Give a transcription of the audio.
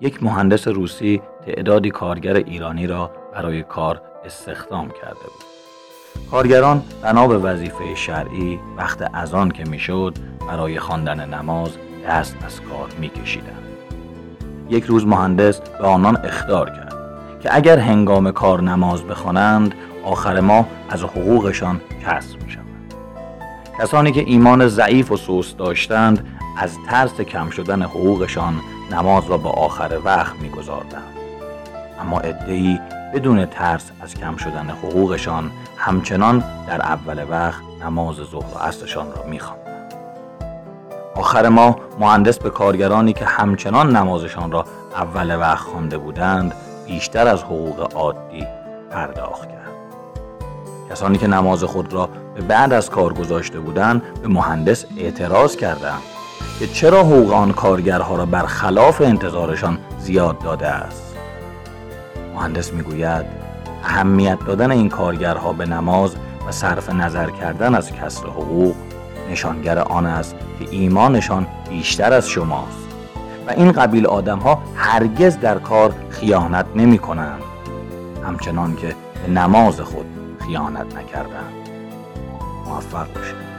یک مهندس روسی تعدادی کارگر ایرانی را برای کار استخدام کرده بود. کارگران بنا به وظیفه شرعی وقت اذان که می‌شد برای خواندن نماز دست از کار میکشیدند. یک روز مهندس به آنان اخدار کرد که اگر هنگام کار نماز بخوانند آخر ماه از حقوقشان کسر می شود. کسانی که ایمان ضعیف و سوس داشتند از ترس کم شدن حقوقشان نماز را به آخر وقت میگذاردند. اما ادهی بدون ترس از کم شدن حقوقشان همچنان در اول وقت نماز ظهر و عصرشان را میخواندند آخر ما مهندس به کارگرانی که همچنان نمازشان را اول وقت خوانده بودند بیشتر از حقوق عادی پرداخت کرد. کسانی که نماز خود را به بعد از کار گذاشته بودند به مهندس اعتراض کردند که چرا حقوق آن کارگرها را برخلاف انتظارشان زیاد داده است. مهندس می‌گوید اهمیت دادن این کارگرها به نماز و صرف نظر کردن از کسر حقوق نشانگر آن است که ایمانشان بیشتر از شماست و این قبیل آدم ها هرگز در کار خیانت نمی کنند همچنان که به نماز خود خیانت نکردند موفق باشید